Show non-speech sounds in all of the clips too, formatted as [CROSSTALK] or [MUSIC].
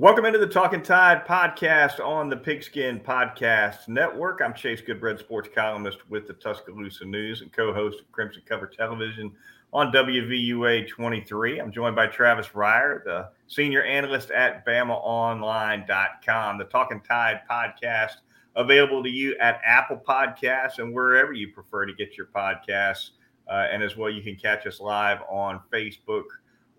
Welcome into the Talking Tide podcast on the Pigskin Podcast Network. I'm Chase Goodbread, sports columnist with the Tuscaloosa News and co-host of Crimson Cover Television on WVUA 23. I'm joined by Travis Reier, the senior analyst at BamaOnline.com. The Talking Tide podcast available to you at Apple Podcasts and wherever you prefer to get your podcasts. Uh, and as well, you can catch us live on Facebook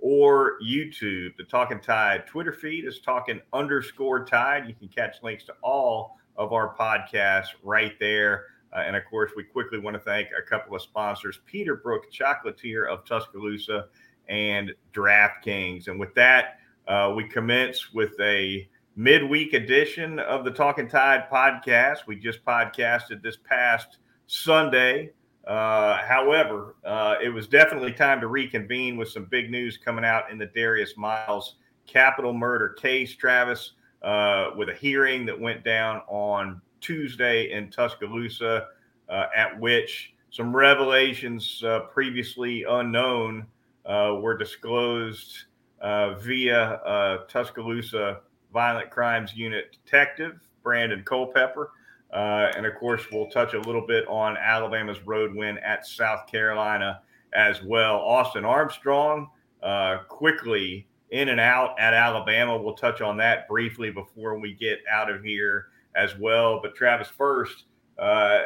or YouTube. The Talking Tide Twitter feed is talking underscore tide. You can catch links to all of our podcasts right there. Uh, and of course, we quickly want to thank a couple of sponsors Peterbrooke Chocolatier of Tuscaloosa and DraftKings. And with that, uh, we commence with a midweek edition of the Talking Tide podcast. We just podcasted this past Sunday. Uh, however, uh, it was definitely time to reconvene with some big news coming out in the Darius Miles capital murder case, Travis, uh, with a hearing that went down on Tuesday in Tuscaloosa, uh, at which some revelations uh, previously unknown uh, were disclosed via Tuscaloosa Violent Crimes Unit detective Brandon Culpepper. Uh, and of course, we'll touch a little bit on Alabama's road win at South Carolina as well. Austin Armstrong uh, quickly in and out at Alabama. We'll touch on that briefly before we get out of here as well. But Travis, first, uh,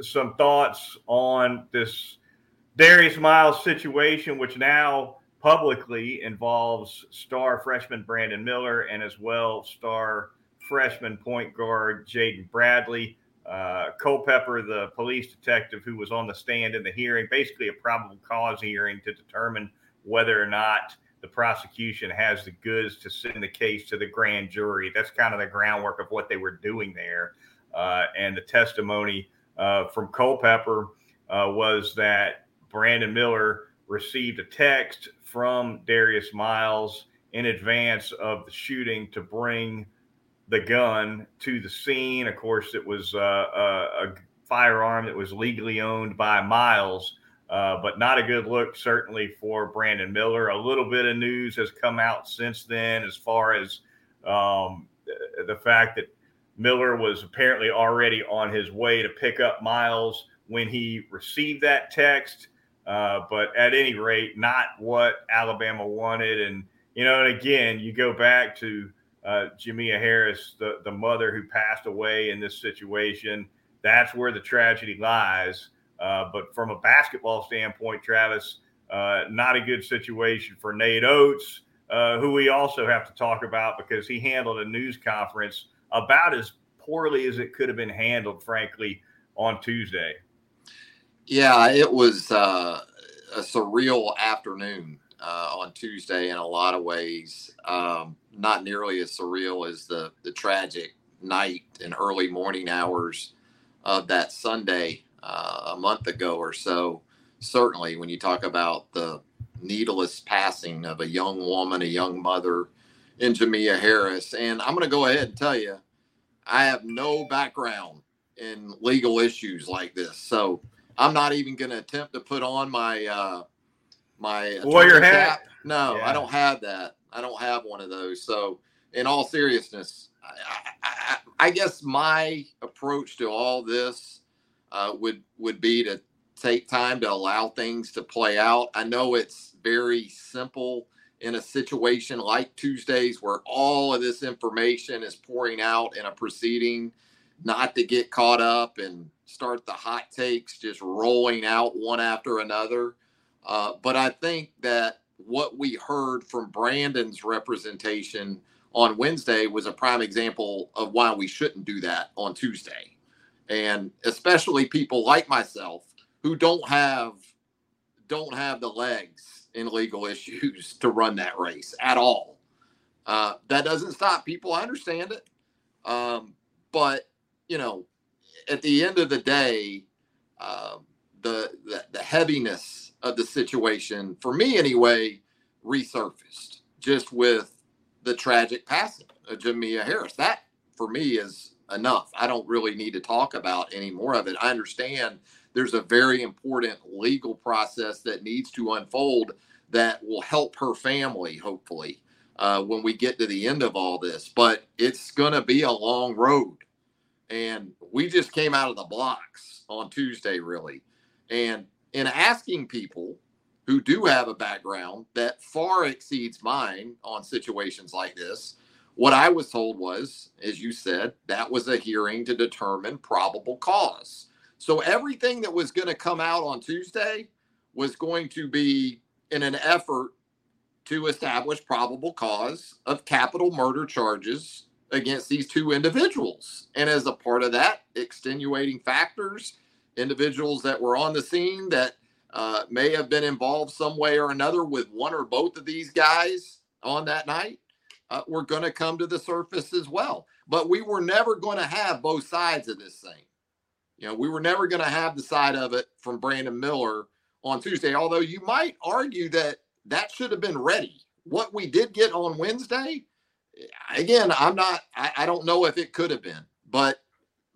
some thoughts on this Darius Miles situation, which now publicly involves star freshman Brandon Miller and as well star freshman point guard Jaden Bradley. Uh, Culpepper, the police detective who was on the stand in the hearing, basically a probable cause hearing to determine whether or not the prosecution has the goods to send the case to the grand jury. That's kind of the groundwork of what they were doing there. Uh, and the testimony uh, from Culpepper uh, was that Brandon Miller received a text from Darius Miles in advance of the shooting to bring the gun to the scene. Of course, it was uh, a, a, firearm that was legally owned by Miles, uh, but not a good look, certainly, for Brandon Miller. A little bit of news has come out since then as far as um, the fact that Miller was apparently already on his way to pick up Miles when he received that text. Uh, but at any rate, not what Alabama wanted. And, you know, and again, you go back to uh, Jamea Harris, the, the mother who passed away in this situation. That's where the tragedy lies. Uh, but from a basketball standpoint, Travis, uh, not a good situation for Nate Oats, uh, who we also have to talk about because he handled a news conference about as poorly as it could have been handled, frankly, on Tuesday. Yeah, it was uh, a surreal afternoon uh, on Tuesday in a lot of ways. Um, not nearly as surreal as the the tragic night and early morning hours of that Sunday uh, a month ago or so. Certainly, when you talk about the needless passing of a young woman, a young mother in Jamea Harris, and I'm going to go ahead and tell you, I have no background in legal issues like this, so I'm not even going to attempt to put on my uh, my lawyer hat. No, yeah. I don't have that. I don't have one of those. So, in all seriousness, I, I, I guess my approach to all this uh, would would be to take time to allow things to play out. I know it's very simple in a situation like Tuesdays where all of this information is pouring out in a proceeding, not to get caught up and start the hot takes just rolling out one after another. Uh, but I think that what we heard from Brandon's representation on Wednesday was a prime example of why we shouldn't do that on Tuesday. And especially people like myself who don't have don't have the legs in legal [LAUGHS] issues to run that race at all. Uh, that doesn't stop people. I understand it. Um, but, you know, at the end of the day, uh, the, the, the heaviness of the situation, for me anyway, resurfaced just with the tragic passing of Jamea Harris. That for me is enough. I don't really need to talk about any more of it. I understand there's a very important legal process that needs to unfold that will help her family, hopefully. uh, when we get to the end of all this. But it's going to be a long road. And we just came out of the blocks on Tuesday, really. And in asking people who do have a background that far exceeds mine on situations like this, what I was told was, as you said, that was a hearing to determine probable cause. So everything that was going to come out on Tuesday was going to be in an effort to establish probable cause of capital murder charges against these two individuals. And as a part of that, extenuating factors, individuals that were on the scene that uh, may have been involved some way or another with one or both of these guys on that night uh, were going to come to the surface as well. But we were never going to have both sides of this thing. You know, we were never going to have the side of it from Brandon Miller on Tuesday, although you might argue that that should have been ready. What we did get on Wednesday, again, I'm not, I, I don't know if it could have been, but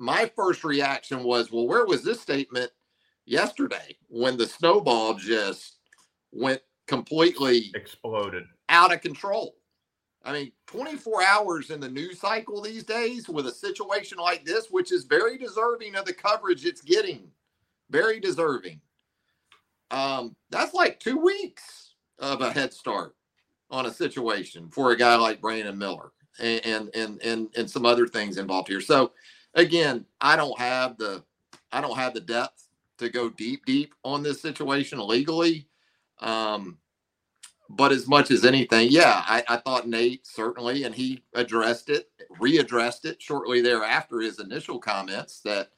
my first reaction was, well, where was this statement yesterday when the snowball just went completely exploded out of control? I mean, 24 hours in the news cycle these days with a situation like this, which is very deserving of the coverage it's getting, very deserving. Um, that's like two weeks of a head start on a situation for a guy like Brandon Miller and and and and, and some other things involved here. So again, I don't have the I don't have the depth to go deep deep on this situation legally. Um, but as much as anything, yeah, I, I, thought Nate certainly, and he addressed it, readdressed it shortly thereafter his initial comments that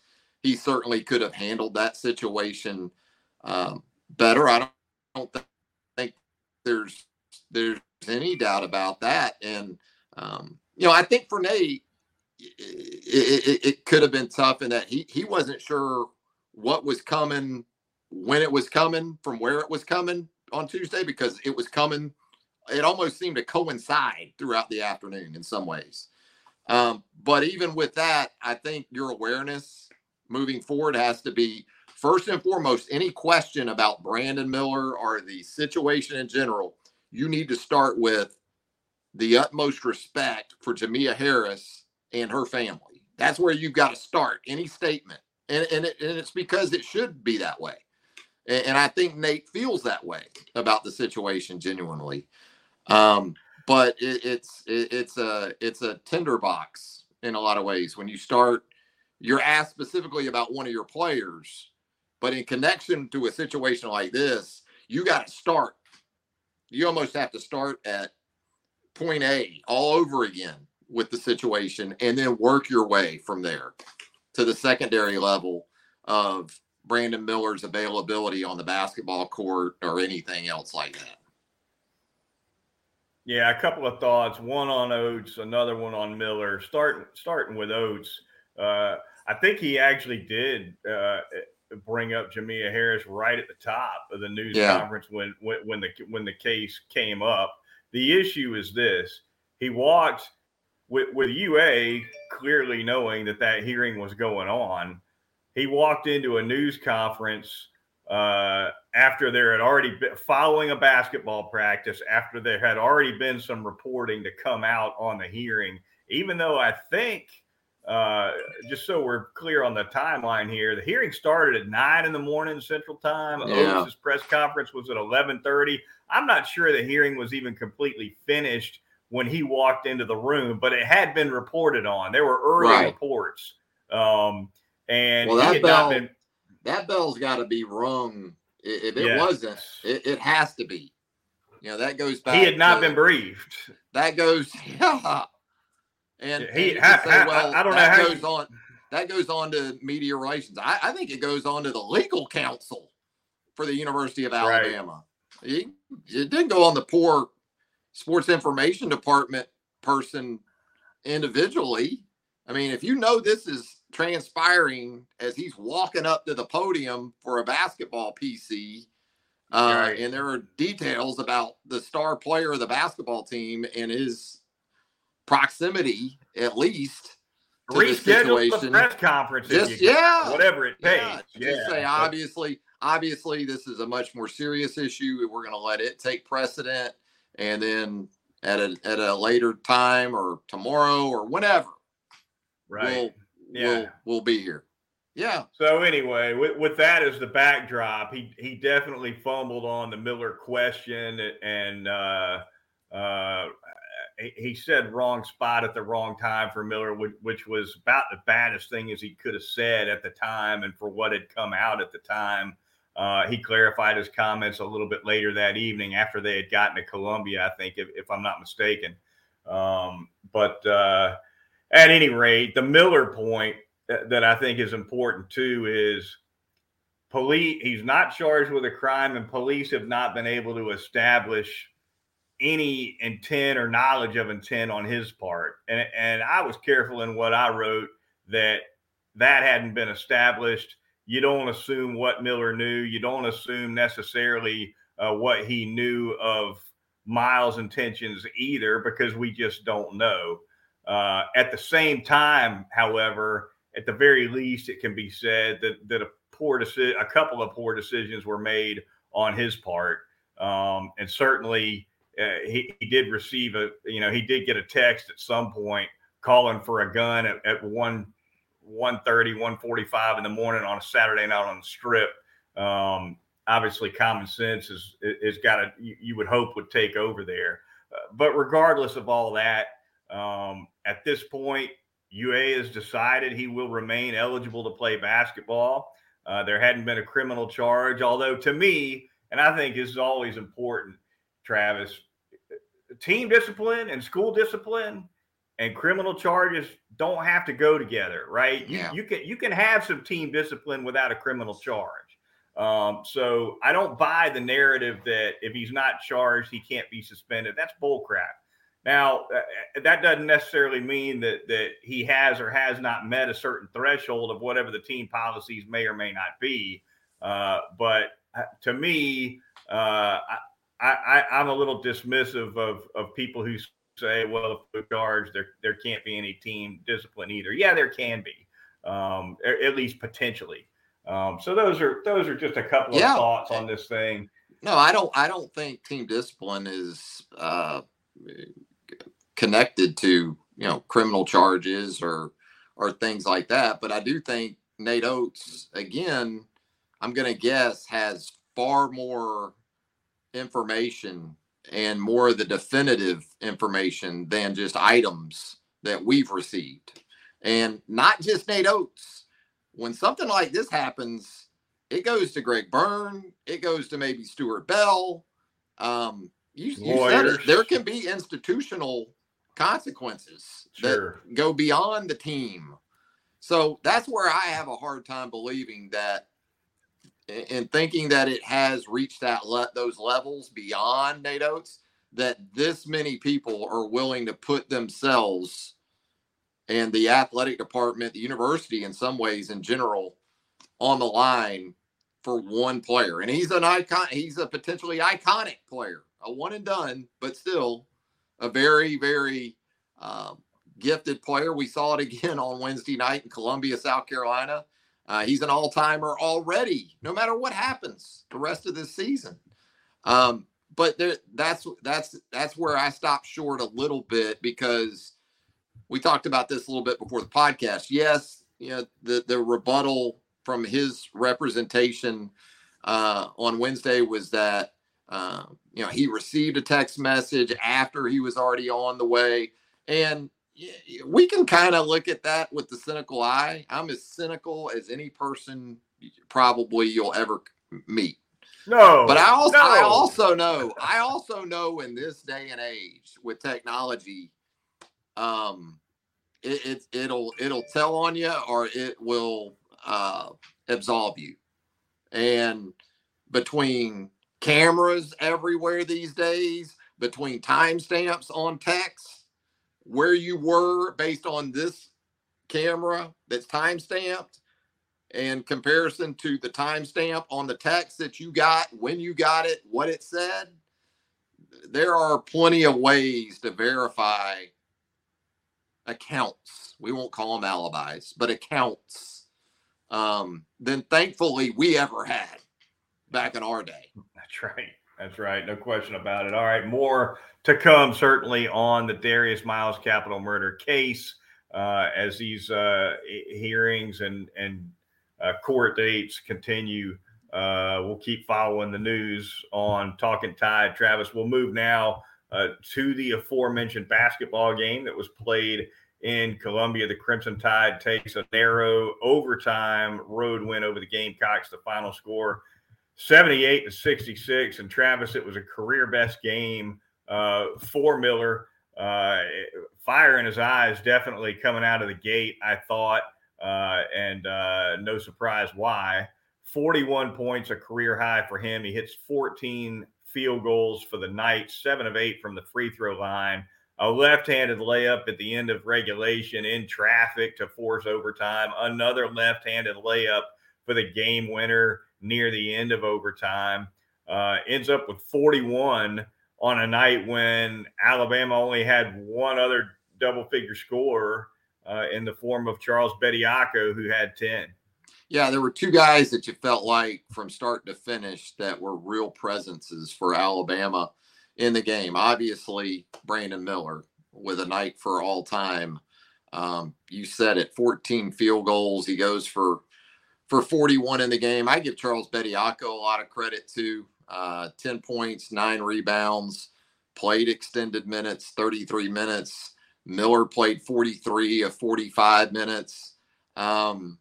he certainly could have handled that situation um, better. I don't, don't, think there's there's any doubt about that. And um, you know, I think for Nate, it, it, it could have been tough in that he he wasn't sure what was coming, when it was coming, from where it was coming on Tuesday because it was coming. It almost seemed to coincide throughout the afternoon in some ways. Um, but even with that, I think your awareness moving forward has to be first and foremost any question about Brandon Miller or the situation in general. You need to start with the utmost respect for Jamea Harris and her family. That's where you've got to start any statement. And, and, it, and it's because it should be that way. And, and I think Nate feels that way about the situation genuinely. Um, but it, it's it, it's a it's a tinderbox in a lot of ways. When you start, you're asked specifically about one of your players, but in connection to a situation like this, you got to start. You almost have to start at point A all over again with the situation, and then work your way from there to the secondary level of Brandon Miller's availability on the basketball court or anything else like that. Yeah, a couple of thoughts. One on Oats, another one on Miller. Start starting with Oats. Uh, I think he actually did uh, bring up Jamea Harris right at the top of the news yeah. conference when, when when the when the case came up. The issue is this: he walked with with UA clearly knowing that that hearing was going on he walked into a news conference uh, after there had already been following a basketball practice, after there had already been some reporting to come out on the hearing, even though I think, uh, just so we're clear on the timeline here, the hearing started at nine in the morning Central Time. Yeah. Oats' press conference was at eleven thirty. I'm not sure the hearing was even completely finished when he walked into the room, but it had been reported on. There were early right. reports. Um, and well, that bell, been, that bell's got to be rung. If it yes. wasn't, it, it, has to be. You know, that goes back. He had not to, been briefed. That goes, [LAUGHS] yeah. And he, and ha, say, well, I don't that know how goes you, on. That goes on to media relations. I, I, think it goes on to the legal counsel for the University of Alabama. Right. It, it didn't go on the poor sports information department person individually. I mean, if you know this is transpiring as he's walking up to the podium for a basketball PC. Uh, right. And there are details about the star player of the basketball team and his proximity, at least. To Reschedule the press conference. Just, yeah, whatever it takes. Yeah, yeah. Just say obviously, obviously, this is a much more serious issue. We're going to let it take precedent, and then at a at a later time or tomorrow or whenever. Right. We'll, yeah. We'll, we'll be here. Yeah. So anyway, with, with that as the backdrop, he he definitely fumbled on the Miller question, and uh, uh, he said wrong spot at the wrong time for Miller, which, which was about the baddest thing as he could have said at the time, and for what had come out at the time. Uh, he clarified his comments a little bit later that evening after they had gotten to Columbia, I think, if, if I'm not mistaken. Um, but uh, at any rate, the Miller point that I think is important too is police. He's not charged with a crime, and police have not been able to establish any intent or knowledge of intent on his part. And and I was careful in what I wrote that that hadn't been established. You don't assume what Miller knew. You don't assume necessarily uh, what he knew of Miles' intentions either, because we just don't know. Uh, at the same time, however, at the very least, it can be said that that a poor decision, a couple of poor decisions were made on his part, um, and certainly uh, he, he did receive a you know he did get a text at some point calling for a gun at, at 1 130 145 in the morning on a saturday night on the strip um, obviously common sense is is got to you, would hope would take over there uh, but regardless of all that um, at this point UA has decided he will remain eligible to play basketball. Uh, there hadn't been a criminal charge, although to me, and I think this is always important, Travis, team discipline and school discipline and criminal charges don't have to go together, right? You, yeah. you can you can have some team discipline without a criminal charge. Um, so I don't buy the narrative that if he's not charged, he can't be suspended. That's bullcrap. Now, uh, that doesn't necessarily mean that that he has or has not met a certain threshold of whatever the team policies may or may not be. Uh, but uh, to me, uh, I, I, am a little dismissive of of people who say, "Well, if we're charged, there there can't be any team discipline either." Yeah, there can be, um, at least potentially. Um, so those are those are just a couple yeah. of thoughts on this thing. No, I don't. I don't think team discipline is uh, connected to you know criminal charges or or things like that. But I do think Nate Oats again. I'm going to guess has far more information and more of the definitive information than just items that we've received. And not just Nate Oats. When something like this happens, it goes to Greg Byrne, it goes to maybe Stuart Bell. Um, you, you said it. There can be institutional consequences sure. that go beyond the team. So that's where I have a hard time believing that and thinking that it has reached that le- those levels beyond Nate Oats that this many people are willing to put themselves and the athletic department, the university in some ways in general on the line for one player. And he's an icon, he's a potentially iconic player, a one and done, but still a very, very um, gifted player. We saw it again [LAUGHS] on Wednesday night in Columbia, South Carolina. Uh, he's an all timer already, no matter what happens the rest of this season. Um, but there, that's that's that's where I stopped short a little bit because we talked about this a little bit before the podcast. Yes, you know the the rebuttal from his representation uh, on Wednesday was that uh, you know, he received a text message after he was already on the way. And we can kind of look at that with the cynical eye. I'm as cynical as any person probably you'll ever meet. No, but I also no. I also know I also know in this day and age with technology, um, it, it will it'll tell on you or it will uh, absolve you, and between cameras everywhere these days between timestamps on text, where you were based on this camera that's timestamped in comparison to the timestamp on the text that you got, when you got it, what it said. There are plenty of ways to verify accounts. We won't call them alibis, but accounts. Um, than thankfully we ever had back in our day. [LAUGHS] That's right. That's right. No question about it. All right. More to come, certainly, on the Darius Miles capital murder case uh, as these uh, hearings and, and uh, court dates continue. Uh, we'll keep following the news on Talking Tide. Travis, we'll move now uh, to the aforementioned basketball game that was played in Columbia. The Crimson Tide takes a narrow overtime road win over the Gamecocks. The final score 78 to 66. And Travis, it was a career best game uh, for Miller. Uh, fire in his eyes, definitely coming out of the gate, I thought. Uh, and uh, no surprise why. 41 points, a career high for him. He hits 14 field goals for the night, seven of eight from the free throw line. A left handed layup at the end of regulation in traffic to force overtime. Another left handed layup for the game winner near the end of overtime. Uh, ends up with 41 on a night when Alabama only had one other double figure scorer uh, in the form of Charles Bediako, who had 10. Yeah, there were two guys that you felt like from start to finish that were real presences for Alabama in the game. Obviously, Brandon Miller with a night for all time. Um, you said it 14 field goals. He goes for for 41 in the game. I give Charles Bediako a lot of credit too. Uh, 10 points, nine rebounds, played extended minutes, 33 minutes. Miller played 43 of 45 minutes. Um,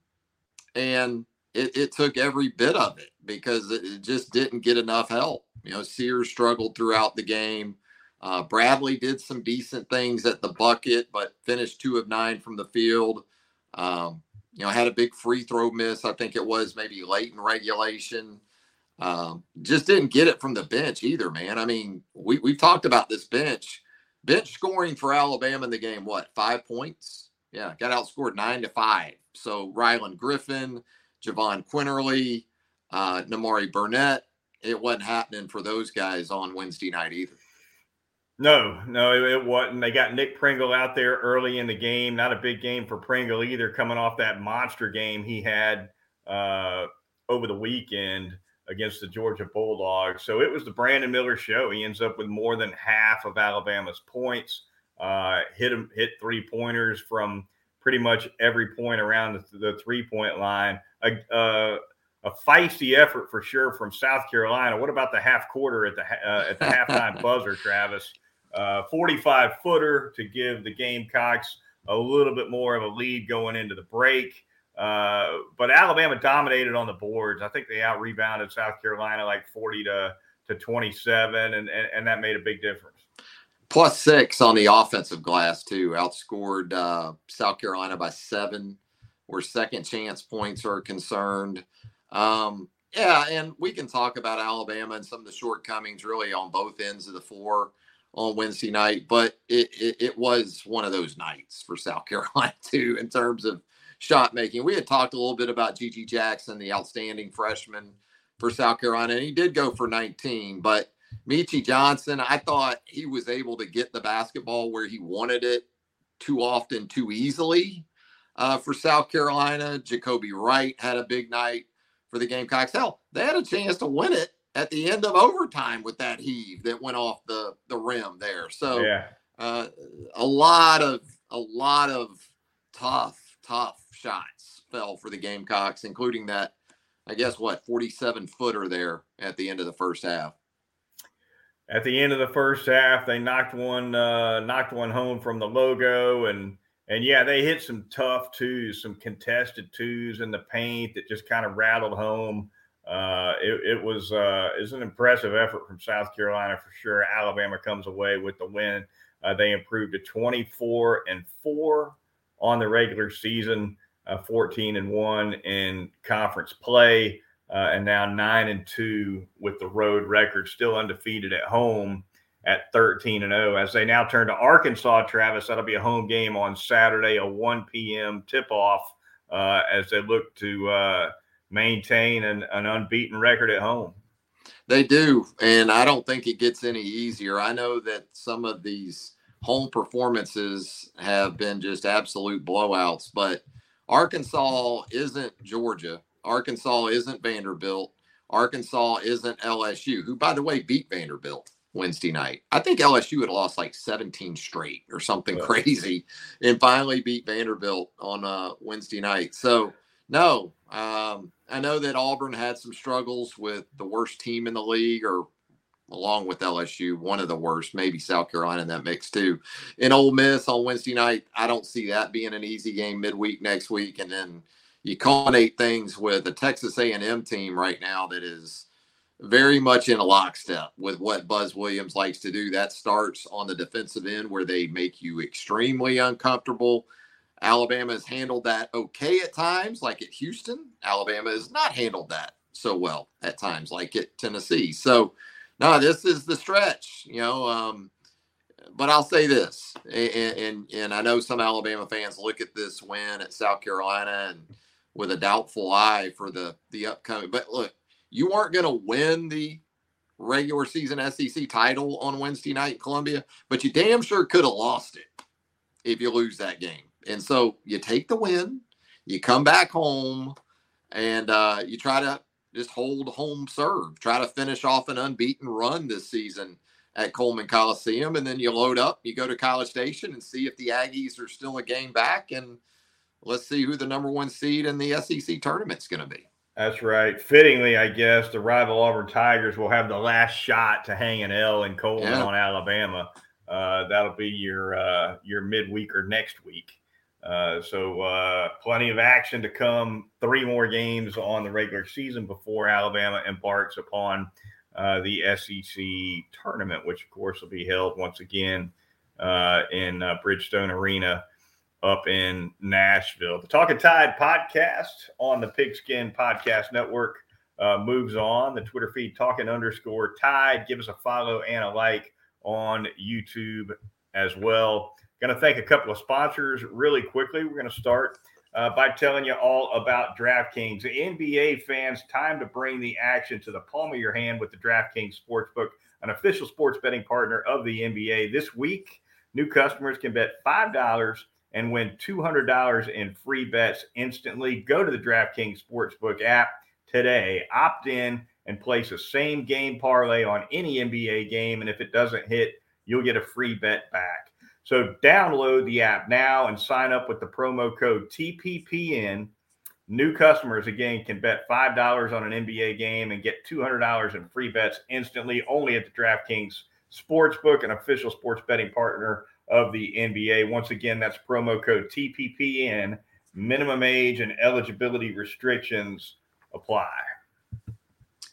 and it, it, took every bit of it because it just didn't get enough help. You know, Sears struggled throughout the game. Uh, Bradley did some decent things at the bucket, but finished two of nine from the field. Um, you know, had a big free throw miss. I think it was maybe late in regulation. Um, just didn't get it from the bench either, man. I mean, we, we've talked about this bench. Bench scoring for Alabama in the game, what, five points? Yeah, got outscored nine to five. So Rylan Griffin, Jahvon Quinerly, uh, Nimari Burnett, it wasn't happening for those guys on Wednesday night either. No, no, it wasn't. They got Nick Pringle out there early in the game. Not a big game for Pringle either, coming off that monster game he had uh, over the weekend against the Georgia Bulldogs. So it was the Brandon Miller show. He ends up with more than half of Alabama's points. Uh, hit him, hit three pointers from pretty much every point around the, the three point line. A, uh, a feisty effort for sure from South Carolina. What about the half quarter at the uh, at the halftime [LAUGHS] buzzer, Travis? Uh, 45 footer to give the Gamecocks a little bit more of a lead going into the break. Uh, but Alabama dominated on the boards. I think they out rebounded South Carolina like 40 to, to 27, and, and, and that made a big difference. Plus six on the offensive glass, too. Outscored uh, South Carolina by seven, where second chance points are concerned. Um, yeah, and we can talk about Alabama and some of the shortcomings really on both ends of the floor on Wednesday night, but it, it, it was one of those nights for South [LAUGHS] Carolina too in terms of shot making. We had talked a little bit about GG Jackson, the outstanding freshman for South Carolina, and he did go for 19. But Meechie Johnson, I thought he was able to get the basketball where he wanted it too often, too easily uh, for South Carolina. Jacobi Wright had a big night for the Gamecocks. Hell, they had a chance to win it at the end of overtime with that heave that went off the the rim there. So yeah. uh, a lot of a lot of tough tough shots fell for the Gamecocks, including that I guess what 47 footer there at the end of the first half. At the end of the first half, they knocked one uh, knocked one home from the logo and. And yeah, they hit some tough twos, some contested twos in the paint that just kind of rattled home. Uh, it, it, was uh, is an impressive effort from South Carolina for sure. Alabama comes away with the win. Uh, they improved to 24 and four on the regular season, uh, 14 and one in conference play, uh, and now nine and two with the road record, still undefeated at home at 13 and 0. As they now turn to Arkansas, Travis, that'll be a home game on Saturday, a 1 p.m. tip off uh, as they look to maintain an, an unbeaten record at home. They do. And I don't think it gets any easier. I know that some of these home performances have been just absolute blowouts, but Arkansas isn't Georgia. Arkansas isn't Vanderbilt. Arkansas isn't LSU, who, by the way, beat Vanderbilt Wednesday night. I think LSU had lost like 17 straight or something yeah. [LAUGHS] crazy and finally beat Vanderbilt on uh, Wednesday night. So, no, um, I know that Auburn had some struggles with the worst team in the league or along with LSU, one of the worst, maybe South Carolina in that mix too. In Ole Miss on Wednesday night, I don't see that being an easy game midweek next week. And then you culminate things with a Texas A&M team right now that is very much in a lockstep with what Buzz Williams likes to do. That starts on the defensive end where they make you extremely uncomfortable. Alabama has handled that okay at times, like at Houston. Alabama has not handled that so well at times, like at Tennessee. So no, this is the stretch, you know. Um, but I'll say this, and, and, and I know some Alabama fans look at this win at South Carolina and with a doubtful eye for the the upcoming. But look, you aren't going to win the regular season SEC title on Wednesday night in Columbia, but you damn sure could have lost it if you lose that game. And so you take the win, you come back home, and uh, you try to just hold home serve. Try to finish off an unbeaten run this season at Coleman Coliseum, and then you load up. You go to College Station and see if the Aggies are still a game back, and let's see who the number one seed in the SEC tournament's going to be. That's right. Fittingly, I guess the rival Auburn Tigers will have the last shot to hang an L in Coleman yeah. on Alabama. Uh, that'll be your uh, your midweek or next week. Uh, so uh, plenty of action to come. Three more games on the regular season before Alabama embarks upon uh, the SEC tournament, which of course will be held once again uh, in uh, Bridgestone Arena up in Nashville. The Talking Tide podcast on the Pigskin Podcast Network moves on. The Twitter feed talking underscore Tide. Give us a follow and a like on YouTube as well. Going to thank a couple of sponsors really quickly. We're going to start uh, by telling you all about DraftKings. NBA fans, time to bring the action to the palm of your hand with the DraftKings Sportsbook, an official sports betting partner of the NBA. This week, new customers can bet $5 and win $200 in free bets instantly. Go to the DraftKings Sportsbook app today, opt in, and place a same game parlay on any NBA game. And if it doesn't hit, you'll get a free bet back. So download the app now and sign up with the promo code TPPN. New customers again can bet five dollars on an NBA game and get two hundred dollars in free bets instantly, only at the DraftKings Sportsbook, an official sports betting partner of the NBA. Once again, that's promo code TPPN. Minimum age and eligibility restrictions apply.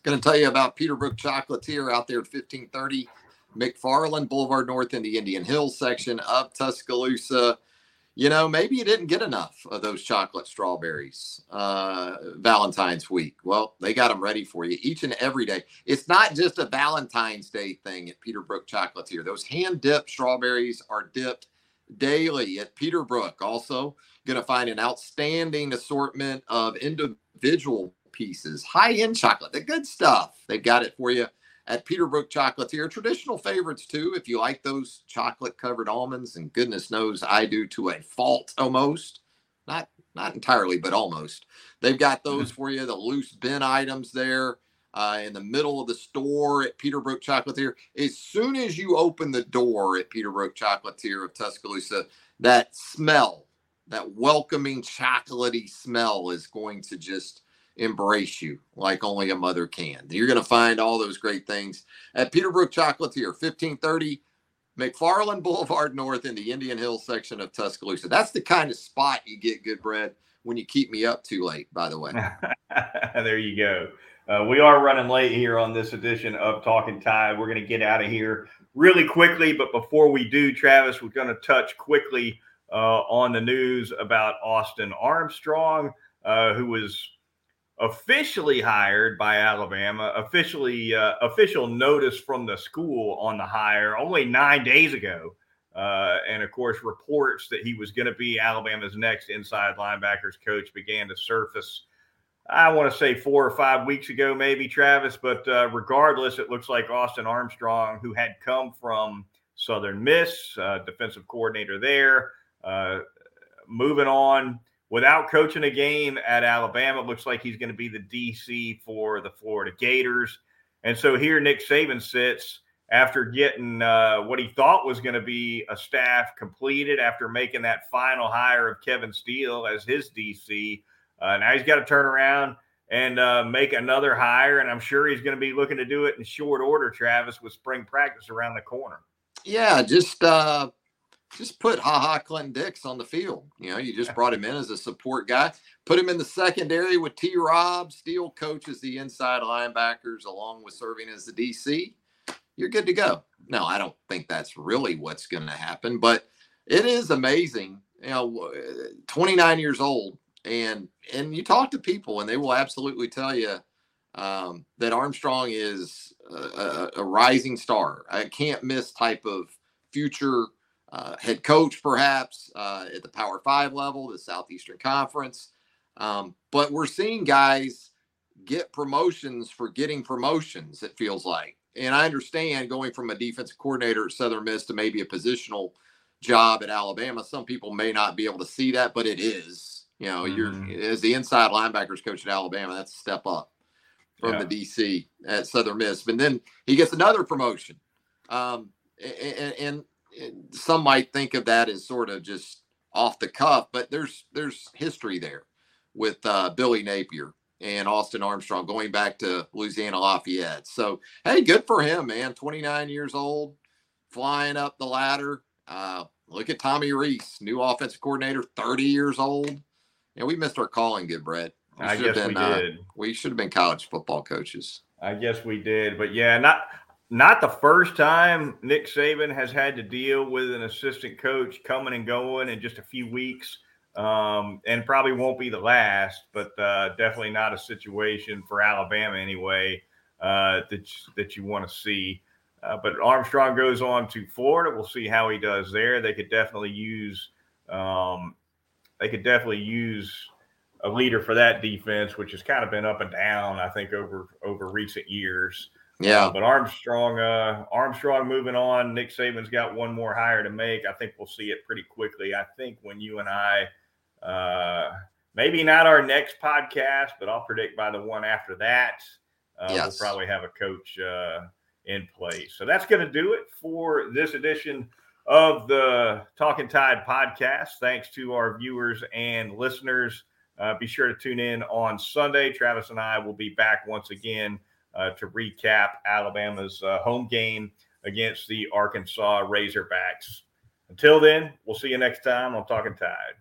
Going to tell you about Peterbrooke Chocolatier out there at 1530 McFarland Boulevard North in the Indian Hills section of Tuscaloosa. You know, maybe you didn't get enough of those chocolate strawberries uh, Valentine's week. Well, they got them ready for you each and every day. It's not just a Valentine's Day thing at Peterbrooke Chocolatier. Those hand dipped strawberries are dipped daily at Peterbrooke. Also, going to find an outstanding assortment of individual pieces, high end chocolate, the good stuff. They've got it for you at Peterbrooke Chocolatier. Traditional favorites too, if you like those chocolate covered almonds, and goodness knows I do to a fault almost. Not not entirely, but almost. They've got mm-hmm. those for you, the loose bin items there uh, in the middle of the store at Peterbrooke Chocolatier. As soon as you open the door at Peterbrooke Chocolatier of Tuscaloosa, that smell, that welcoming chocolatey smell is going to just embrace you like only a mother can. You're going to find all those great things at Peterbrooke Chocolatier, 1530 McFarland Boulevard North in the Indian Hills section of Tuscaloosa. That's the kind of spot you get Goodbread when you keep me up too late, by the way. [LAUGHS] there you go. Uh, we are running late here on this edition of Talking Tide. We're going to get out of here really quickly. But before we do, Travis, we're going to touch quickly uh, on the news about Austin Armstrong, uh, who was officially hired by Alabama, officially uh, official notice from the school on the hire only nine days ago. Uh, and of course, reports that he was going to be Alabama's next inside linebackers coach began to surface. I want to say four or five weeks ago, maybe Travis, but uh, regardless, it looks like Austin Armstrong, who had come from Southern Miss, uh, defensive coordinator there, uh, moving on without coaching a game at Alabama. It looks like he's going to be the DC for the Florida Gators. And so here Nick Saban sits after getting uh, what he thought was going to be a staff completed after making that final hire of Kevin Steele as his DC. Uh, now he's got to turn around and uh, make another hire, and I'm sure he's going to be looking to do it in short order. Travis, with spring practice around the corner. Yeah, just uh, just put Ha Ha Clinton Dix on the field. You know, you just brought him in as a support guy. Put him in the secondary with T. Rob. Steele coaches the inside linebackers along with serving as the DC you're good to go. No, I don't think that's really what's going to happen, but it is amazing. You know, 29 years old, and and you talk to people, and they will absolutely tell you um, that Armstrong is a, a, rising star, a can't miss type of future uh, head coach, perhaps uh, at the Power Five level, the Southeastern Conference. Um, but we're seeing guys get promotions for getting promotions. It feels like and I understand going from a defensive coordinator at Southern Miss to maybe a positional job at Alabama. Some people may not be able to see that, but it is. You know, mm-hmm. you're as the inside linebackers coach at Alabama, that's a step up from yeah. the DC at Southern Miss. And then he gets another promotion. Um, and, and, and some might think of that as sort of just off the cuff, but there's there's history there with uh, Billy Napier and Austin Armstrong going back to Louisiana Lafayette. So, hey, good for him, man. 29 years old, flying up the ladder. Uh, look at Tommy Rees, new offensive coordinator, 30 years old. And we missed our calling, Goodbread. We I guess been, we uh, did. Uh, we should have been college football coaches. I guess we did, but yeah, not not the first time Nick Saban has had to deal with an assistant coach coming and going in just a few weeks um, and probably won't be the last, but uh, definitely not a situation for Alabama anyway uh, that that you want to see. Uh, but Armstrong goes on to Florida. We'll see how he does there. They could definitely use um, they could definitely use a leader for that defense, which has kind of been up and down. I think over over recent years. Yeah. Uh, but Armstrong, uh, Armstrong moving on. Nick Saban's got one more hire to make. I think we'll see it pretty quickly. I think when you and I uh, maybe not our next podcast, but I'll predict by the one after that, uh, yes. we'll probably have a coach uh, in place. So that's going to do it for this edition of the Talking Tide podcast. Thanks to our viewers and listeners. Uh, be sure to tune in on Sunday. Travis and I will be back once again uh, to recap Alabama's uh, home game against the Arkansas Razorbacks. Until then, we'll see you next time on Talking Tide.